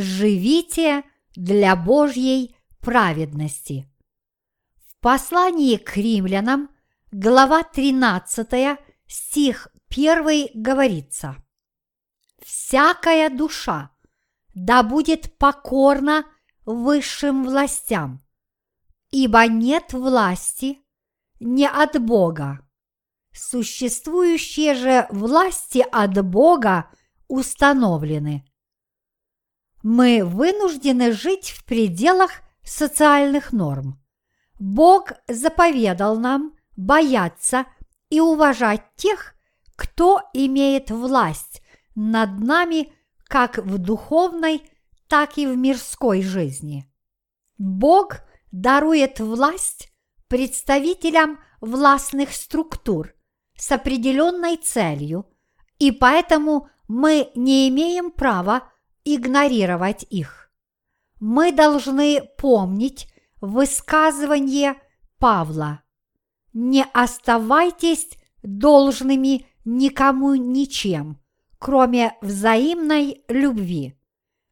живите для Божьей праведности. В послании к римлянам, глава 13, стих 1 говорится «Всякая душа да будет покорна высшим властям, ибо нет власти не от Бога. Существующие же власти от Бога установлены. Мы вынуждены жить в пределах социальных норм. Бог заповедал нам бояться и уважать тех, кто имеет власть над нами как в духовной, так и в мирской жизни. Бог дарует власть представителям властных структур с определенной целью, и поэтому мы не имеем права игнорировать их. Мы должны помнить высказывание Павла «Не оставайтесь должными никому ничем, кроме взаимной любви».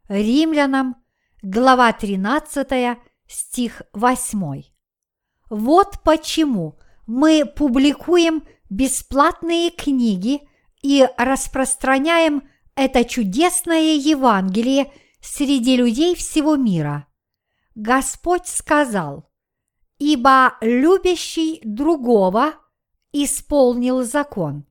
Римлянам, глава 13, стих 8. Вот почему мы публикуем бесплатные книги и распространяем это чудесное Евангелие среди людей всего мира. Господь сказал, «Ибо любящий другого исполнил закон».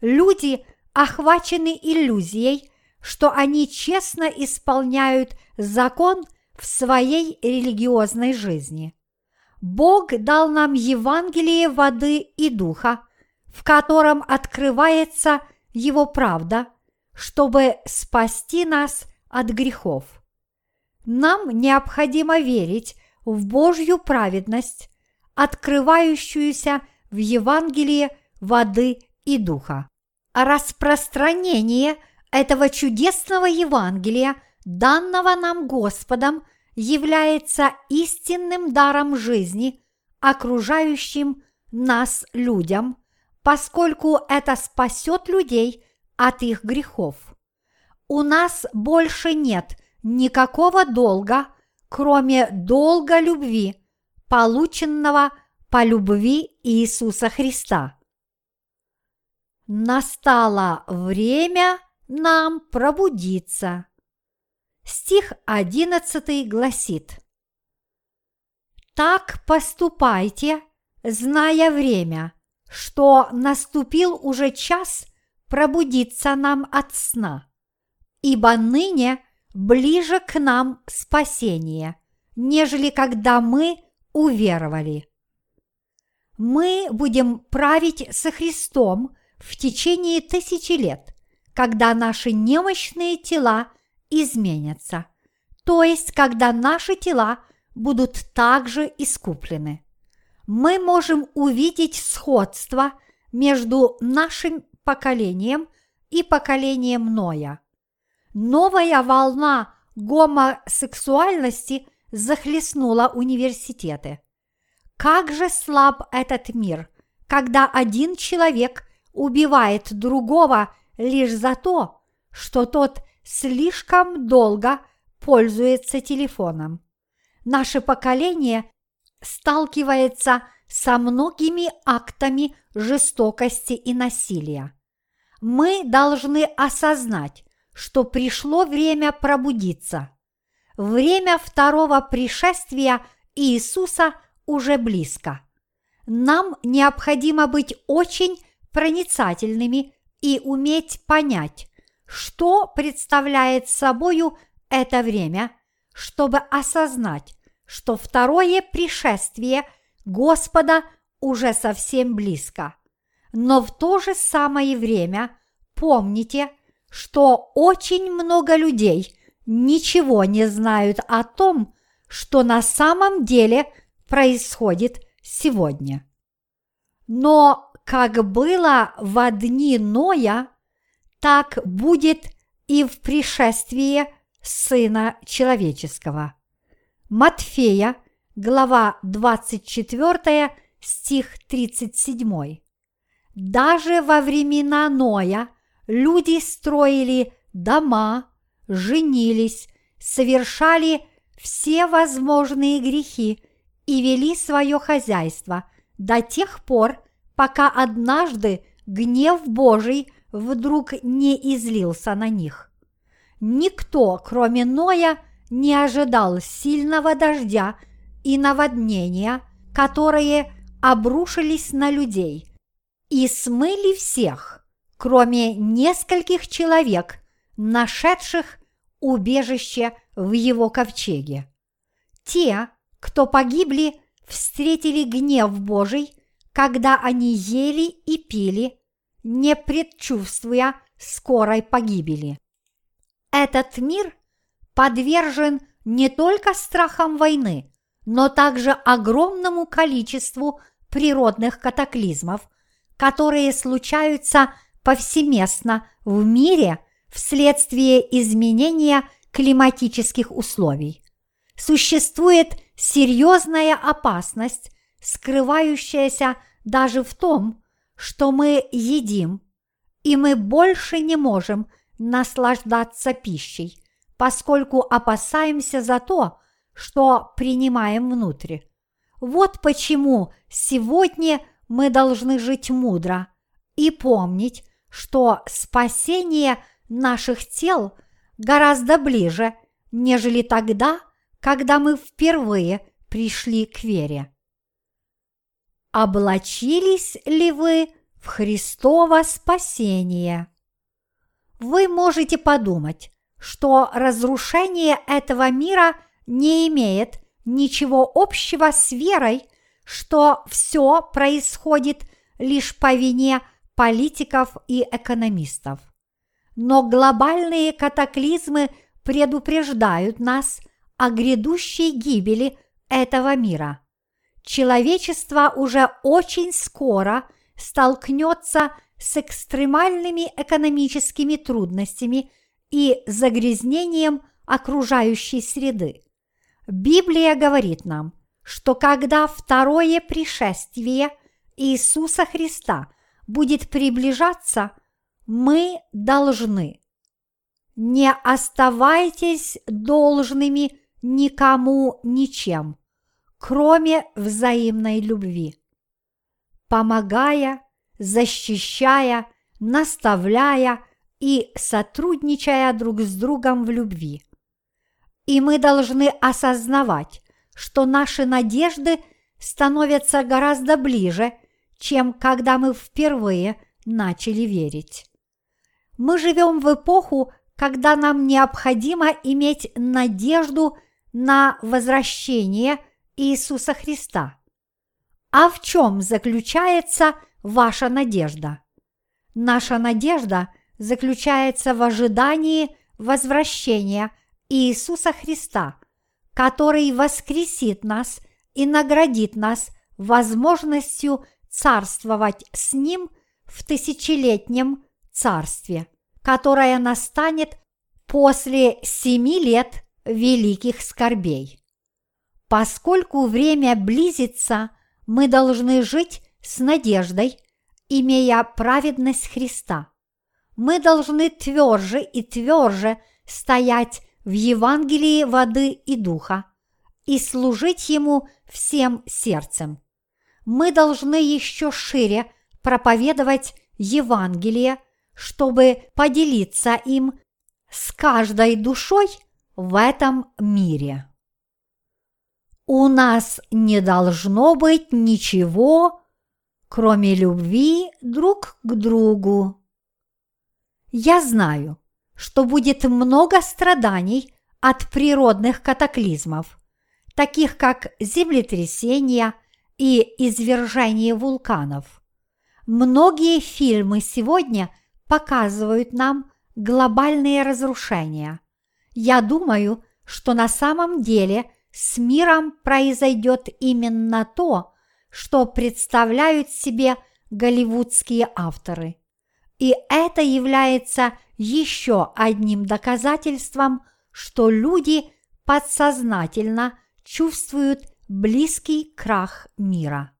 Люди охвачены иллюзией, что они честно исполняют закон в своей религиозной жизни. Бог дал нам Евангелие воды и духа, в котором открывается Его правда, чтобы спасти нас от грехов. Нам необходимо верить в Божью праведность, открывающуюся в Евангелии воды и духа. Распространение этого чудесного Евангелия, данного нам Господом, является истинным даром жизни окружающим нас людям, поскольку это спасет людей от их грехов. У нас больше нет никакого долга, кроме долга любви, полученного по любви Иисуса Христа. Настало время нам пробудиться. Стих 11 гласит Так поступайте, зная время, что наступил уже час пробудиться нам от сна, ибо ныне ближе к нам спасение, нежели когда мы уверовали. Мы будем править со Христом в течение тысячи лет, когда наши немощные тела – изменятся, то есть когда наши тела будут также искуплены. Мы можем увидеть сходство между нашим поколением и поколением Ноя. Новая волна гомосексуальности захлестнула университеты. Как же слаб этот мир, когда один человек убивает другого лишь за то, что тот слишком долго пользуется телефоном. Наше поколение сталкивается со многими актами жестокости и насилия. Мы должны осознать, что пришло время пробудиться. Время второго пришествия Иисуса уже близко. Нам необходимо быть очень проницательными и уметь понять, что представляет собою это время, чтобы осознать, что второе пришествие Господа уже совсем близко. Но в то же самое время помните, что очень много людей ничего не знают о том, что на самом деле происходит сегодня. Но как было в дни Ноя, так будет и в пришествии Сына Человеческого. Матфея, глава 24, стих 37. Даже во времена Ноя люди строили дома, женились, совершали все возможные грехи и вели свое хозяйство до тех пор, пока однажды гнев Божий вдруг не излился на них. Никто, кроме Ноя, не ожидал сильного дождя и наводнения, которые обрушились на людей и смыли всех, кроме нескольких человек, нашедших убежище в его ковчеге. Те, кто погибли, встретили гнев Божий, когда они ели и пили, не предчувствуя скорой погибели. Этот мир подвержен не только страхам войны, но также огромному количеству природных катаклизмов, которые случаются повсеместно в мире вследствие изменения климатических условий. Существует серьезная опасность, скрывающаяся даже в том, что мы едим, и мы больше не можем наслаждаться пищей, поскольку опасаемся за то, что принимаем внутрь. Вот почему сегодня мы должны жить мудро и помнить, что спасение наших тел гораздо ближе, нежели тогда, когда мы впервые пришли к вере. Облачились ли вы в Христово спасение? Вы можете подумать, что разрушение этого мира не имеет ничего общего с верой, что все происходит лишь по вине политиков и экономистов. Но глобальные катаклизмы предупреждают нас о грядущей гибели этого мира. Человечество уже очень скоро столкнется с экстремальными экономическими трудностями и загрязнением окружающей среды. Библия говорит нам, что когда второе пришествие Иисуса Христа будет приближаться, мы должны не оставайтесь должными никому ничем, кроме взаимной любви. Помогая, защищая, наставляя и сотрудничая друг с другом в любви – и мы должны осознавать, что наши надежды становятся гораздо ближе, чем когда мы впервые начали верить. Мы живем в эпоху, когда нам необходимо иметь надежду на возвращение Иисуса Христа. А в чем заключается ваша надежда? Наша надежда заключается в ожидании возвращения – Иисуса Христа, который воскресит нас и наградит нас возможностью царствовать с Ним в тысячелетнем царстве, которое настанет после семи лет великих скорбей. Поскольку время близится, мы должны жить с надеждой, имея праведность Христа. Мы должны тверже и тверже стоять в Евангелии воды и духа и служить Ему всем сердцем. Мы должны еще шире проповедовать Евангелие, чтобы поделиться им с каждой душой в этом мире. У нас не должно быть ничего, кроме любви друг к другу. Я знаю, что будет много страданий от природных катаклизмов, таких как землетрясения и извержение вулканов. Многие фильмы сегодня показывают нам глобальные разрушения. Я думаю, что на самом деле с миром произойдет именно то, что представляют себе голливудские авторы. И это является еще одним доказательством, что люди подсознательно чувствуют близкий крах мира.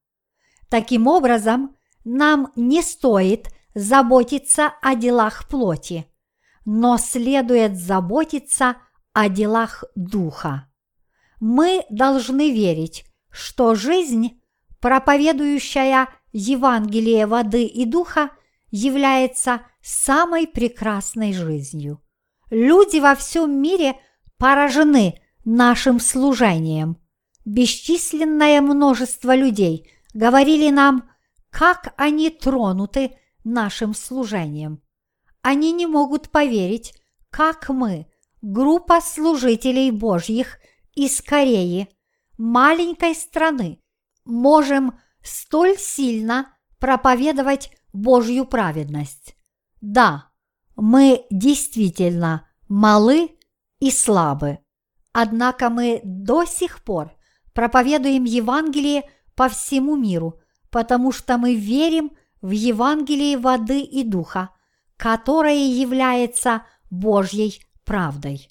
Таким образом, нам не стоит заботиться о делах плоти, но следует заботиться о делах Духа. Мы должны верить, что жизнь, проповедующая Евангелие воды и Духа, является самой прекрасной жизнью. Люди во всем мире поражены нашим служением. Бесчисленное множество людей говорили нам, как они тронуты нашим служением. Они не могут поверить, как мы, группа служителей Божьих из Кореи, маленькой страны, можем столь сильно проповедовать Божью праведность. Да, мы действительно малы и слабы, однако мы до сих пор проповедуем Евангелие по всему миру, потому что мы верим в Евангелие воды и духа, которое является Божьей правдой.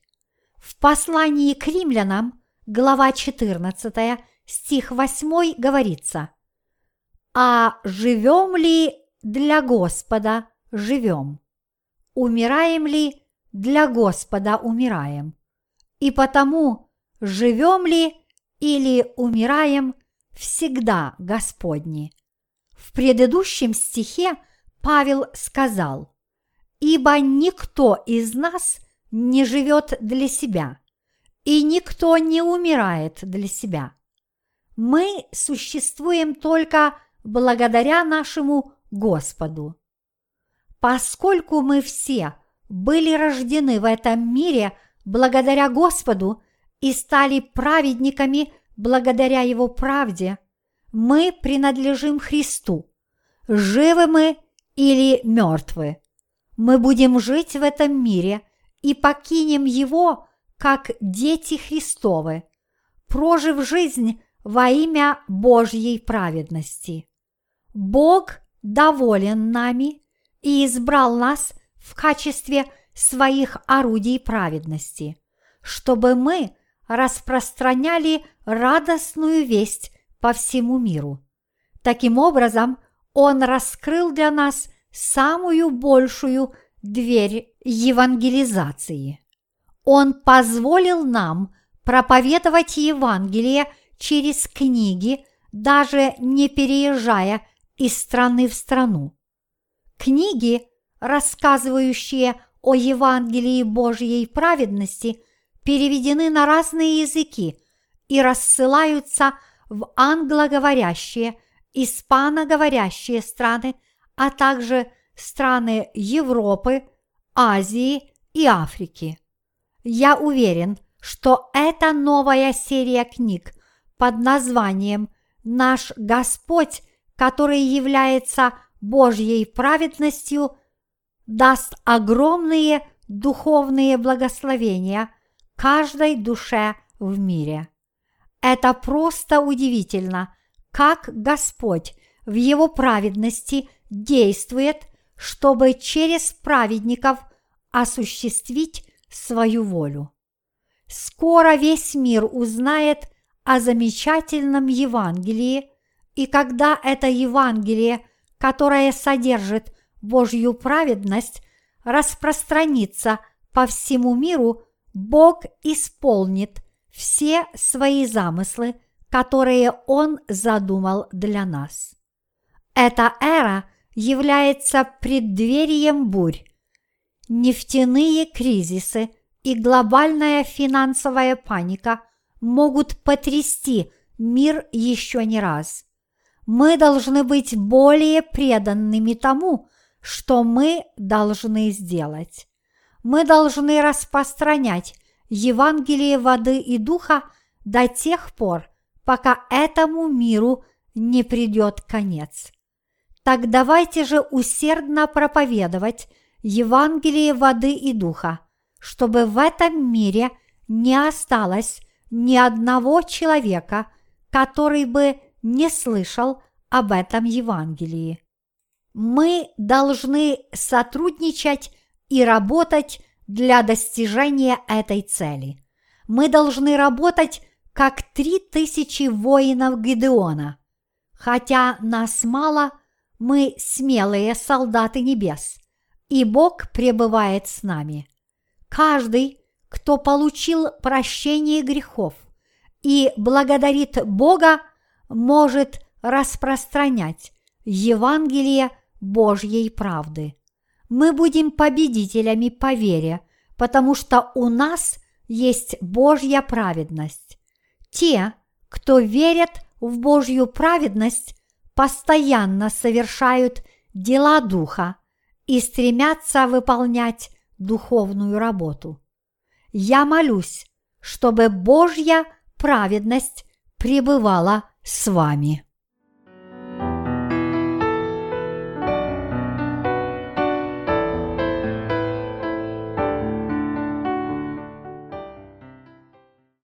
В послании к римлянам, глава 14, стих 8 говорится «А живем ли для Господа живем? Умираем ли для Господа умираем? И потому живем ли или умираем всегда Господни?» В предыдущем стихе Павел сказал «Ибо никто из нас не живет для себя, и никто не умирает для себя. Мы существуем только благодаря нашему Господу. Поскольку мы все были рождены в этом мире благодаря Господу и стали праведниками благодаря Его правде, мы принадлежим Христу, живы мы или мертвы. Мы будем жить в этом мире и покинем его, как дети Христовы, прожив жизнь во имя Божьей праведности. Бог доволен нами и избрал нас в качестве своих орудий праведности, чтобы мы распространяли радостную весть по всему миру. Таким образом, Он раскрыл для нас самую большую дверь евангелизации. Он позволил нам проповедовать Евангелие через книги, даже не переезжая из страны в страну. Книги, рассказывающие о Евангелии Божьей праведности, переведены на разные языки и рассылаются в англоговорящие, испаноговорящие страны, а также страны Европы, Азии и Африки. Я уверен, что эта новая серия книг под названием «Наш Господь который является Божьей праведностью, даст огромные духовные благословения каждой душе в мире. Это просто удивительно, как Господь в Его праведности действует, чтобы через праведников осуществить свою волю. Скоро весь мир узнает о замечательном Евангелии, и когда это Евангелие, которое содержит Божью праведность, распространится по всему миру, Бог исполнит все свои замыслы, которые Он задумал для нас. Эта эра является преддверием бурь. Нефтяные кризисы и глобальная финансовая паника могут потрясти мир еще не раз мы должны быть более преданными тому, что мы должны сделать. Мы должны распространять Евангелие воды и духа до тех пор, пока этому миру не придет конец. Так давайте же усердно проповедовать Евангелие воды и духа, чтобы в этом мире не осталось ни одного человека, который бы не слышал об этом Евангелии. Мы должны сотрудничать и работать для достижения этой цели. Мы должны работать как три тысячи воинов Гедеона. Хотя нас мало, мы смелые солдаты небес, и Бог пребывает с нами. Каждый, кто получил прощение грехов и благодарит Бога, может распространять Евангелие Божьей правды. Мы будем победителями по вере, потому что у нас есть Божья праведность. Те, кто верит в Божью праведность, постоянно совершают дела Духа и стремятся выполнять духовную работу. Я молюсь, чтобы Божья праведность пребывала с вами.